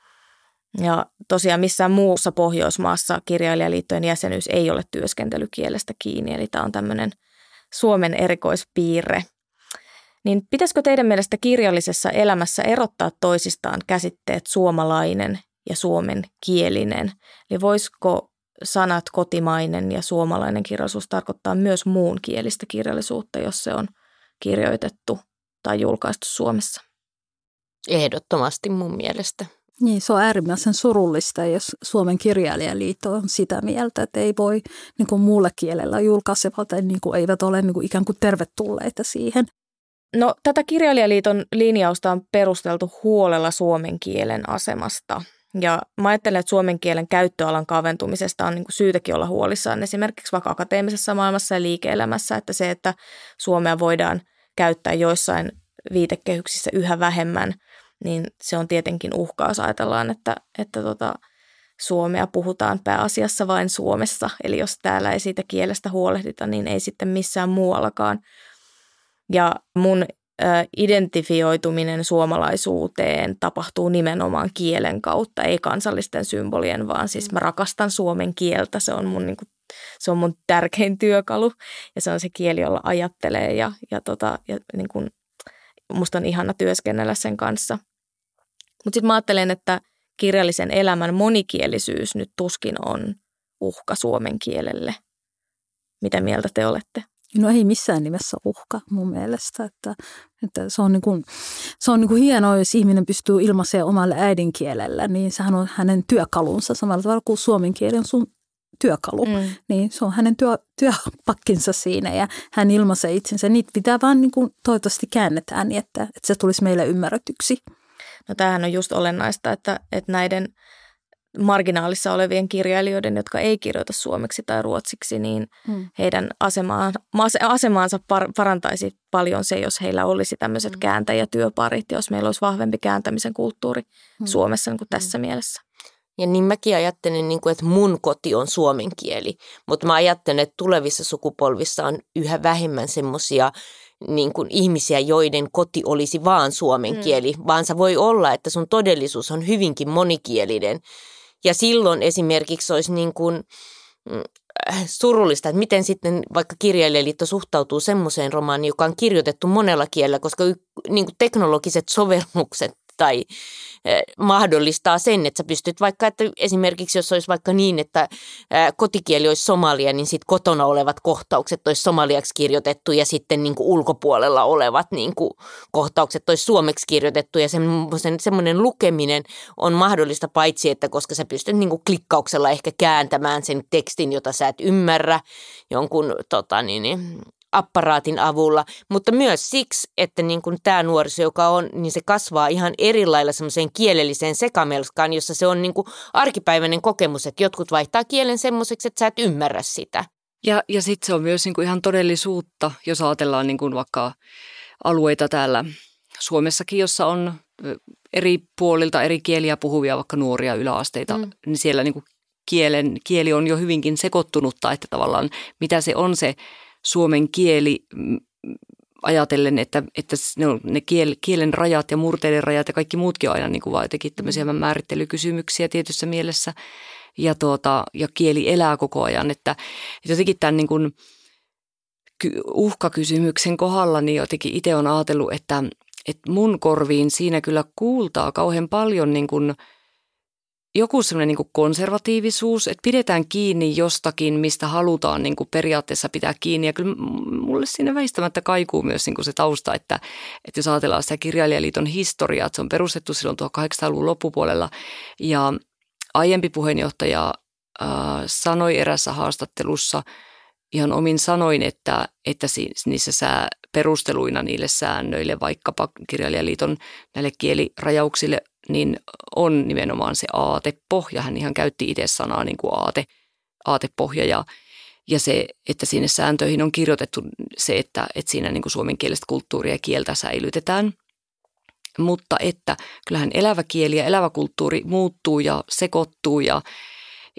ja tosiaan missään muussa Pohjoismaassa kirjailijaliittojen jäsenyys ei ole työskentelykielestä kiinni, eli tämä on tämmöinen Suomen erikoispiirre. Niin pitäisikö teidän mielestä kirjallisessa elämässä erottaa toisistaan käsitteet suomalainen ja suomen kielinen? Eli voisiko sanat kotimainen ja suomalainen kirjallisuus tarkoittaa myös muun kielistä kirjallisuutta, jos se on kirjoitettu tai julkaistu Suomessa? Ehdottomasti mun mielestä. Niin, se on äärimmäisen surullista, jos Suomen kirjailijaliitto on sitä mieltä, että ei voi niin kuin muulla kielellä julkaiseva tai niin kuin eivät ole niin kuin ikään kuin tervetulleita siihen. No, tätä kirjailijaliiton linjausta on perusteltu huolella suomen kielen asemasta. Ja mä ajattelen, että suomen kielen käyttöalan kaventumisesta on niin kuin syytäkin olla huolissaan esimerkiksi vaikka akateemisessa maailmassa ja liike-elämässä, että se, että suomea voidaan käyttää joissain viitekehyksissä yhä vähemmän – niin se on tietenkin uhkaa, jos ajatellaan, että, että tota, suomea puhutaan pääasiassa vain Suomessa. Eli jos täällä ei siitä kielestä huolehdita, niin ei sitten missään muuallakaan. Ja mun identifioituminen suomalaisuuteen tapahtuu nimenomaan kielen kautta, ei kansallisten symbolien, vaan siis mä rakastan suomen kieltä. Se on mun, niin kuin, se on mun tärkein työkalu ja se on se kieli, jolla ajattelee ja, ja, tota, ja niin kuin, musta on ihana työskennellä sen kanssa. Mutta sitten mä ajattelen, että kirjallisen elämän monikielisyys nyt tuskin on uhka suomen kielelle. Mitä mieltä te olette? No ei missään nimessä uhka mun mielestä, että, että se on, niin kuin, se on niin kuin hienoa, jos ihminen pystyy ilmaisemaan omalle äidinkielellä, niin sehän on hänen työkalunsa samalla tavalla kuin suomen kieli on sun työkalu, mm. niin se on hänen työ, työpakkinsa siinä ja hän ilmaisee itsensä. Niitä pitää vaan niin kuin toivottavasti käännetään niin, että, että se tulisi meille ymmärretyksi. No tämähän on just olennaista, että, että näiden marginaalissa olevien kirjailijoiden, jotka ei kirjoita suomeksi tai ruotsiksi, niin hmm. heidän asemaan, asemaansa par, parantaisi paljon se, jos heillä olisi tämmöiset hmm. kääntäjätyöparit, jos meillä olisi vahvempi kääntämisen kulttuuri hmm. Suomessa niin kuin tässä hmm. mielessä. Ja niin mäkin ajattelen, niin kuin, että mun koti on suomen kieli, mutta mä ajattelen, että tulevissa sukupolvissa on yhä vähemmän semmoisia niin kuin ihmisiä, joiden koti olisi vaan suomen mm. kieli, vaan se voi olla, että sun todellisuus on hyvinkin monikielinen. Ja silloin esimerkiksi olisi niin kuin, mm, surullista, että miten sitten vaikka kirjailijaliitto suhtautuu semmoiseen romaaniin, joka on kirjoitettu monella kielellä, koska niin kuin teknologiset sovellukset tai Eh, mahdollistaa sen, että sä pystyt vaikka, että esimerkiksi jos olisi vaikka niin, että eh, kotikieli olisi somalia, niin sitten kotona olevat kohtaukset olisi somaliaksi kirjoitettu ja sitten niin kuin ulkopuolella olevat niin kuin kohtaukset olisi suomeksi kirjoitettu ja semmoinen, semmoinen lukeminen on mahdollista paitsi, että koska sä pystyt niin kuin klikkauksella ehkä kääntämään sen tekstin, jota sä et ymmärrä jonkun tota, niin, niin apparaatin avulla, mutta myös siksi, että niin kuin tämä nuoriso, joka on, niin se kasvaa ihan eri lailla semmoiseen kielelliseen sekamelskaan, jossa se on niin kuin arkipäiväinen kokemus, että jotkut vaihtaa kielen semmoiseksi, että sä et ymmärrä sitä. Ja, ja sitten se on myös niin kuin ihan todellisuutta, jos ajatellaan niin kuin vaikka alueita täällä Suomessakin, jossa on eri puolilta eri kieliä puhuvia, vaikka nuoria yläasteita, mm. niin siellä niin kuin kielen, kieli on jo hyvinkin sekoittunutta, että tavallaan mitä se on se suomen kieli ajatellen, että, että ne, on, ne kiel, kielen rajat ja murteiden rajat ja kaikki muutkin on aina niin kuin vaan jotenkin tämmöisiä mm. määrittelykysymyksiä tietyssä mielessä. Ja, tuota, ja kieli elää koko ajan, että, että jotenkin tämän niin kuin uhkakysymyksen kohdalla niin jotenkin itse on ajatellut, että, että mun korviin siinä kyllä kuultaa kauhean paljon niin kuin – joku semmoinen niin konservatiivisuus, että pidetään kiinni jostakin, mistä halutaan niin kuin periaatteessa pitää kiinni. Ja kyllä mulle siinä väistämättä kaikuu myös niin kuin se tausta, että, että jos ajatellaan sitä kirjailijaliiton historiaa, että se on perustettu silloin 1800-luvun loppupuolella ja aiempi puheenjohtaja äh, sanoi erässä haastattelussa ihan omin sanoin, että, että niissä sää perusteluina niille säännöille, vaikkapa kirjailijaliiton näille kielirajauksille niin on nimenomaan se aatepohja. Hän ihan käytti itse sanaa niin kuin aate, aatepohja ja, ja se, että sinne sääntöihin on kirjoitettu se, että, että siinä niin kuin suomenkielistä kulttuuria ja kieltä säilytetään. Mutta että kyllähän elävä kieli ja elävä kulttuuri muuttuu ja sekoittuu ja,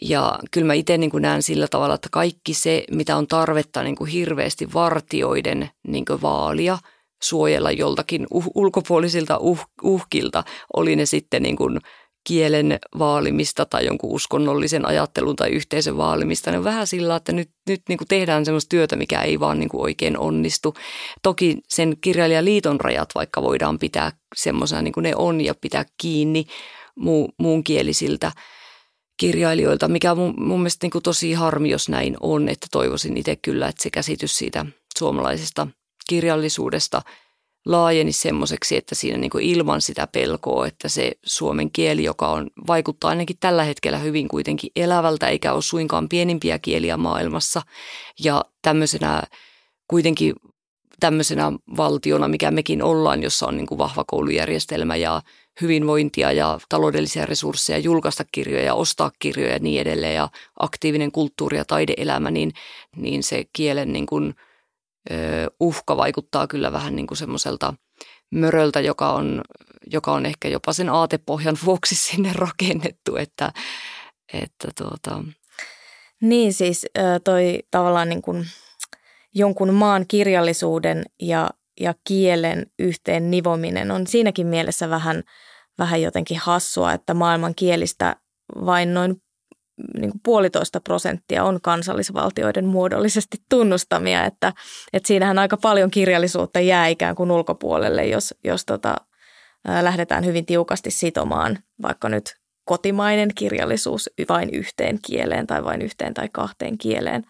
ja kyllä mä itse niin näen sillä tavalla, että kaikki se, mitä on tarvetta niin kuin hirveästi vartioiden niin kuin vaalia – suojella joltakin uh, ulkopuolisilta uh, uhkilta, oli ne sitten niin kuin kielen vaalimista tai jonkun uskonnollisen ajattelun tai yhteisön vaalimista. Ne on vähän sillä, että nyt, nyt niin kuin tehdään sellaista työtä, mikä ei vaan niin kuin oikein onnistu. Toki sen kirjailijaliiton rajat vaikka voidaan pitää semmoisena niin kuin ne on ja pitää kiinni muu, muunkielisiltä kirjailijoilta, mikä on mun, mun mielestä niin kuin tosi harmi, jos näin on, että toivoisin itse kyllä, että se käsitys siitä suomalaisesta – kirjallisuudesta laajeni semmoiseksi, että siinä niin kuin ilman sitä pelkoa, että se suomen kieli, joka on, vaikuttaa ainakin tällä hetkellä hyvin kuitenkin elävältä, eikä ole suinkaan pienimpiä kieliä maailmassa. Ja tämmöisenä kuitenkin tämmöisenä valtiona, mikä mekin ollaan, jossa on niin kuin vahva koulujärjestelmä ja hyvinvointia ja taloudellisia resursseja, julkaista kirjoja, ostaa kirjoja ja niin edelleen ja aktiivinen kulttuuri- ja taideelämä, niin, niin se kielen niin kuin – uhka vaikuttaa kyllä vähän niin kuin semmoiselta möröltä, joka on, joka on ehkä jopa sen aatepohjan vuoksi sinne rakennettu, että, että tuota. Niin siis toi tavallaan niin kuin jonkun maan kirjallisuuden ja, ja kielen yhteen nivominen on siinäkin mielessä vähän, vähän jotenkin hassua, että maailman kielistä vain noin niin kuin puolitoista prosenttia on kansallisvaltioiden muodollisesti tunnustamia, että, että siinähän aika paljon kirjallisuutta jää ikään kuin ulkopuolelle, jos, jos tota, ää, lähdetään hyvin tiukasti sitomaan vaikka nyt kotimainen kirjallisuus vain yhteen kieleen tai vain yhteen tai kahteen kieleen.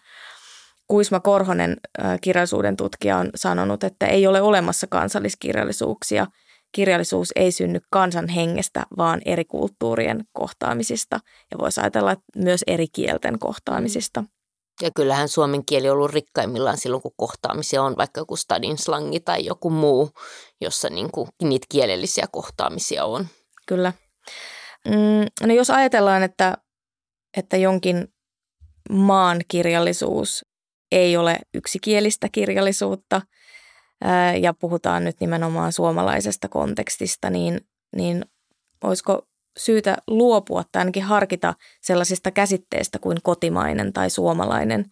Kuisma Korhonen, kirjallisuuden tutkija, on sanonut, että ei ole olemassa kansalliskirjallisuuksia – kirjallisuus ei synny kansan hengestä, vaan eri kulttuurien kohtaamisista ja voisi ajatella myös eri kielten kohtaamisista. Ja kyllähän suomen kieli on ollut rikkaimmillaan silloin, kun kohtaamisia on vaikka joku stadin slangi tai joku muu, jossa niin kuin niitä kielellisiä kohtaamisia on. Kyllä. Mm, no jos ajatellaan, että, että jonkin maan kirjallisuus ei ole yksikielistä kirjallisuutta ja puhutaan nyt nimenomaan suomalaisesta kontekstista, niin, niin olisiko syytä luopua tai ainakin harkita sellaisista käsitteistä kuin kotimainen tai suomalainen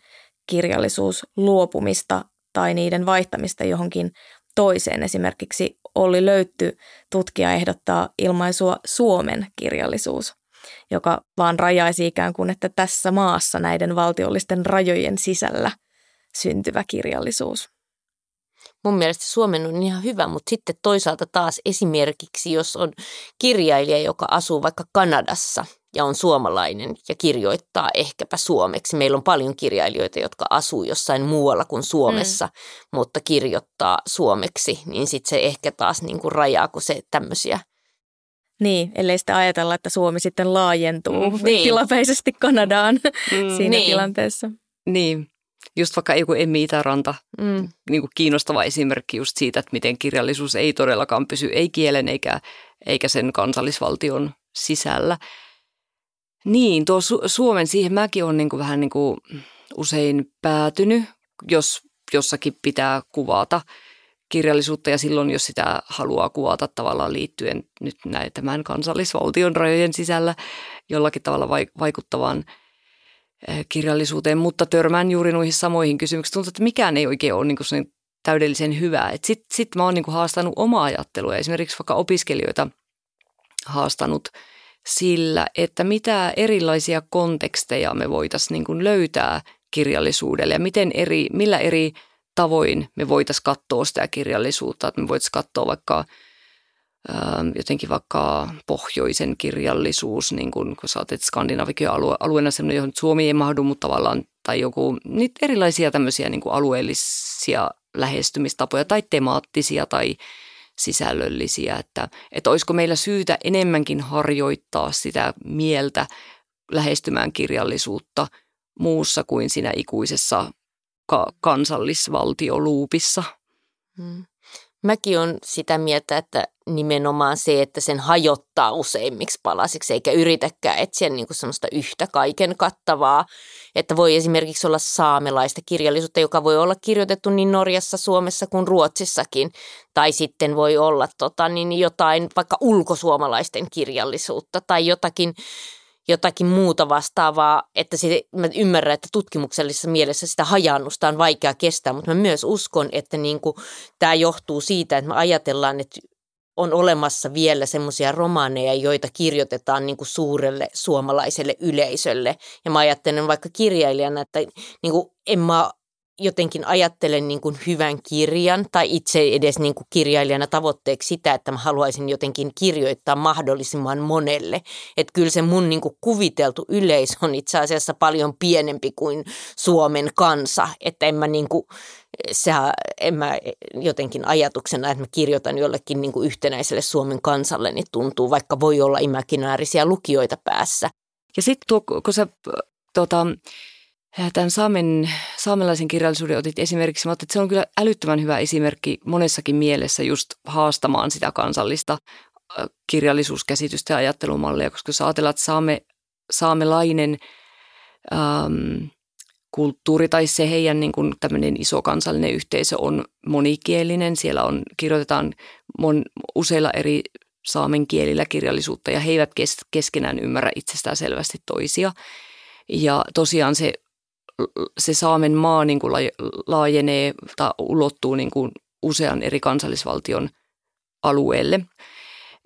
kirjallisuus luopumista tai niiden vaihtamista johonkin toiseen. Esimerkiksi Olli Löytty tutkija ehdottaa ilmaisua Suomen kirjallisuus, joka vaan rajaisi ikään kuin, että tässä maassa näiden valtiollisten rajojen sisällä syntyvä kirjallisuus. Mun mielestä Suomen on ihan hyvä, mutta sitten toisaalta taas esimerkiksi, jos on kirjailija, joka asuu vaikka Kanadassa ja on suomalainen ja kirjoittaa ehkäpä suomeksi. Meillä on paljon kirjailijoita, jotka asuu jossain muualla kuin Suomessa, mm. mutta kirjoittaa suomeksi, niin sitten se ehkä taas niin kuin rajaa, kun se tämmöisiä niin, ellei sitä ajatella, että Suomi sitten laajentuu mm, niin. tilapäisesti Kanadaan mm, siinä niin. tilanteessa. Niin, just vaikka joku Emmi Itäranta, mm. niin kuin kiinnostava esimerkki just siitä, että miten kirjallisuus ei todellakaan pysy ei kielen eikä, eikä sen kansallisvaltion sisällä. Niin, tuo Su- Suomen, siihen mäkin olen niin kuin vähän niin kuin usein päätynyt, jos jossakin pitää kuvata kirjallisuutta ja silloin, jos sitä haluaa kuvata tavallaan liittyen nyt näin tämän kansallisvaltion rajojen sisällä jollakin tavalla vaikuttavaan – kirjallisuuteen, mutta törmään juuri noihin samoihin kysymyksiin. Tuntuu, että mikään ei oikein ole niin täydellisen hyvää. Sitten sit mä oon niin haastanut omaa ajattelua, esimerkiksi vaikka opiskelijoita haastanut sillä, että mitä erilaisia konteksteja me voitaisiin niin löytää kirjallisuudelle ja miten eri, millä eri tavoin me voitaisiin katsoa sitä kirjallisuutta. Että me voitaisiin katsoa vaikka – jotenkin vaikka pohjoisen kirjallisuus, niin kuin kun sä oot, että Skandinavian alue, alueena sellainen, johon Suomi ei mahdu, mutta tavallaan, tai joku, niitä erilaisia tämmöisiä niin kuin alueellisia lähestymistapoja tai temaattisia tai sisällöllisiä, että, että olisiko meillä syytä enemmänkin harjoittaa sitä mieltä lähestymään kirjallisuutta muussa kuin siinä ikuisessa ka- kansallisvaltioluupissa. Hmm. Mäkin on sitä mieltä, että nimenomaan se, että sen hajottaa useimmiksi palasiksi, eikä yritäkään etsiä niin kuin semmoista yhtä kaiken kattavaa. Että voi esimerkiksi olla saamelaista kirjallisuutta, joka voi olla kirjoitettu niin Norjassa, Suomessa kuin Ruotsissakin. Tai sitten voi olla tota, niin jotain vaikka ulkosuomalaisten kirjallisuutta tai jotakin jotakin muuta vastaavaa, että se, mä ymmärrän, että tutkimuksellisessa mielessä sitä hajannusta on vaikea kestää, mutta mä myös uskon, että niin tämä johtuu siitä, että me ajatellaan, että on olemassa vielä semmoisia romaaneja, joita kirjoitetaan niin kuin suurelle suomalaiselle yleisölle. Ja mä ajattelen vaikka kirjailijana, että niin kuin en mä jotenkin ajattelen niin kuin hyvän kirjan tai itse edes niin kuin kirjailijana tavoitteeksi sitä, että mä haluaisin jotenkin kirjoittaa mahdollisimman monelle. Että kyllä se mun niin kuin kuviteltu yleisö on itse asiassa paljon pienempi kuin Suomen kansa. Että en mä, niin kuin, se, en mä jotenkin ajatuksena, että mä kirjoitan jollekin niin kuin yhtenäiselle Suomen kansalle, niin tuntuu, vaikka voi olla imaginäärisiä lukijoita päässä. Ja sitten kun sä tota, tämän saamen, saamelaisen kirjallisuuden otit esimerkiksi. Mä että se on kyllä älyttömän hyvä esimerkki monessakin mielessä just haastamaan sitä kansallista kirjallisuuskäsitystä ja ajattelumallia, koska jos ajatellaan, että saame, saamelainen äm, kulttuuri tai se heidän niin kuin tämmöinen iso kansallinen yhteisö on monikielinen. Siellä on, kirjoitetaan mon, useilla eri saamen kielillä kirjallisuutta ja he eivät kes, keskenään ymmärrä itsestään selvästi toisia. Ja tosiaan se se Saamen maa niin kuin laajenee tai ulottuu niin kuin usean eri kansallisvaltion alueelle.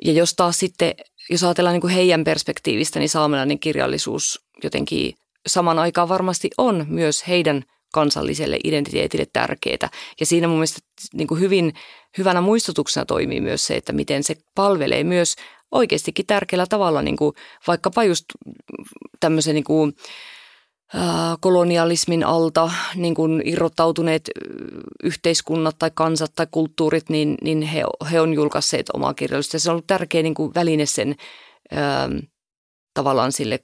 Ja jos taas sitten, jos ajatellaan niin kuin heidän perspektiivistä, niin saamelainen kirjallisuus jotenkin saman aikaan varmasti on myös heidän kansalliselle identiteetille tärkeää. Ja siinä mun mielestä niin kuin hyvin, hyvänä muistutuksena toimii myös se, että miten se palvelee myös oikeastikin tärkeällä tavalla niin kuin vaikkapa just tämmöisen niin kuin, kolonialismin alta niin kuin irrottautuneet yhteiskunnat tai kansat tai kulttuurit, niin, niin he, he on julkaisseet omaa kirjallisuutta. Se on ollut tärkeä niin kuin väline sen ää, tavallaan sille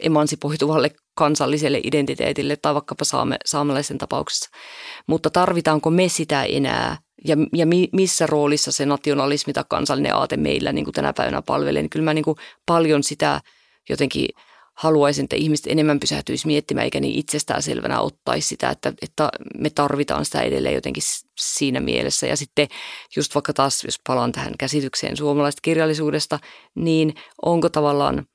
emansipoituvalle kansalliselle identiteetille tai vaikkapa saame, saamelaisen tapauksessa. Mutta tarvitaanko me sitä enää ja, ja mi, missä roolissa se nationalismi tai kansallinen aate meillä niin kuin tänä päivänä palvelee, niin kyllä mä niin kuin paljon sitä jotenkin haluaisin, että ihmiset enemmän pysähtyisi miettimään, eikä niin itsestään selvänä ottaisi sitä, että, että me tarvitaan sitä edelleen jotenkin siinä mielessä. Ja sitten just vaikka taas, jos palaan tähän käsitykseen suomalaisesta kirjallisuudesta, niin onko tavallaan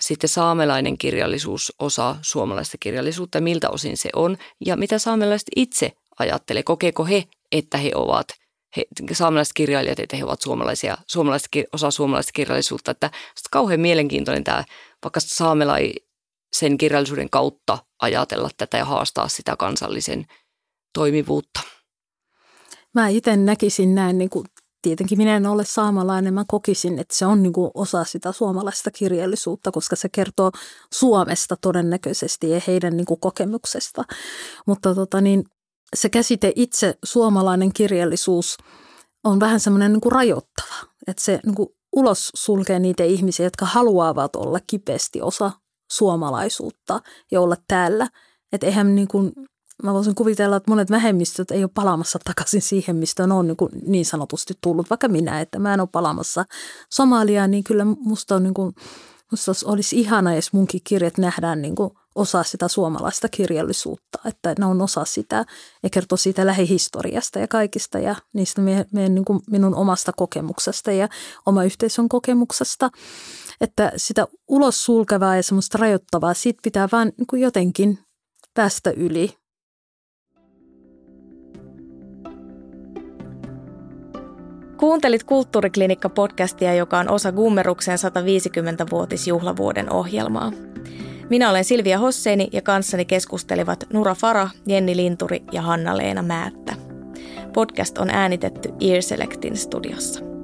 sitten saamelainen kirjallisuus osa suomalaista kirjallisuutta, miltä osin se on, ja mitä saamelaiset itse ajattelee, kokeeko he, että he ovat he, saamelaiset kirjailijat, että he ovat suomalaisia, suomalaista, osa suomalaista kirjallisuutta. Että kauhean mielenkiintoinen tämä vaikka saamelaisen kirjallisuuden kautta ajatella tätä ja haastaa sitä kansallisen toimivuutta. Mä itse näkisin näin, niin kuin, tietenkin minä en ole saamalainen, mä kokisin, että se on niin kuin osa sitä suomalaista kirjallisuutta, koska se kertoo Suomesta todennäköisesti ja heidän niin kuin kokemuksesta. Mutta tota, niin, se käsite itse suomalainen kirjallisuus on vähän semmoinen niin kuin rajoittava, että se niin kuin ulos sulkee niitä ihmisiä, jotka haluavat olla kipeästi osa suomalaisuutta ja olla täällä. Että eihän niin kuin, mä voisin kuvitella, että monet vähemmistöt ei ole palaamassa takaisin siihen, mistä on niin, kuin niin sanotusti tullut, vaikka minä, että mä en ole palaamassa Somaliaan, niin kyllä musta on niin kuin, musta olisi ihana, jos munkin kirjat nähdään niin kuin osa sitä suomalaista kirjallisuutta, että ne on osa sitä ja kertoo siitä lähihistoriasta ja kaikista ja niistä meidän, meidän, niin kuin minun omasta kokemuksesta ja oma yhteisön kokemuksesta. Että sitä ulos sulkevaa ja semmoista rajoittavaa, siitä pitää vaan niin kuin jotenkin päästä yli. Kuuntelit Kulttuuriklinikka-podcastia, joka on osa Gummeruksen 150-vuotisjuhlavuoden ohjelmaa. Minä olen Silvia Hosseini ja kanssani keskustelivat Nura Fara, Jenni Linturi ja Hanna-Leena Määttä. Podcast on äänitetty Ear Selectin studiossa.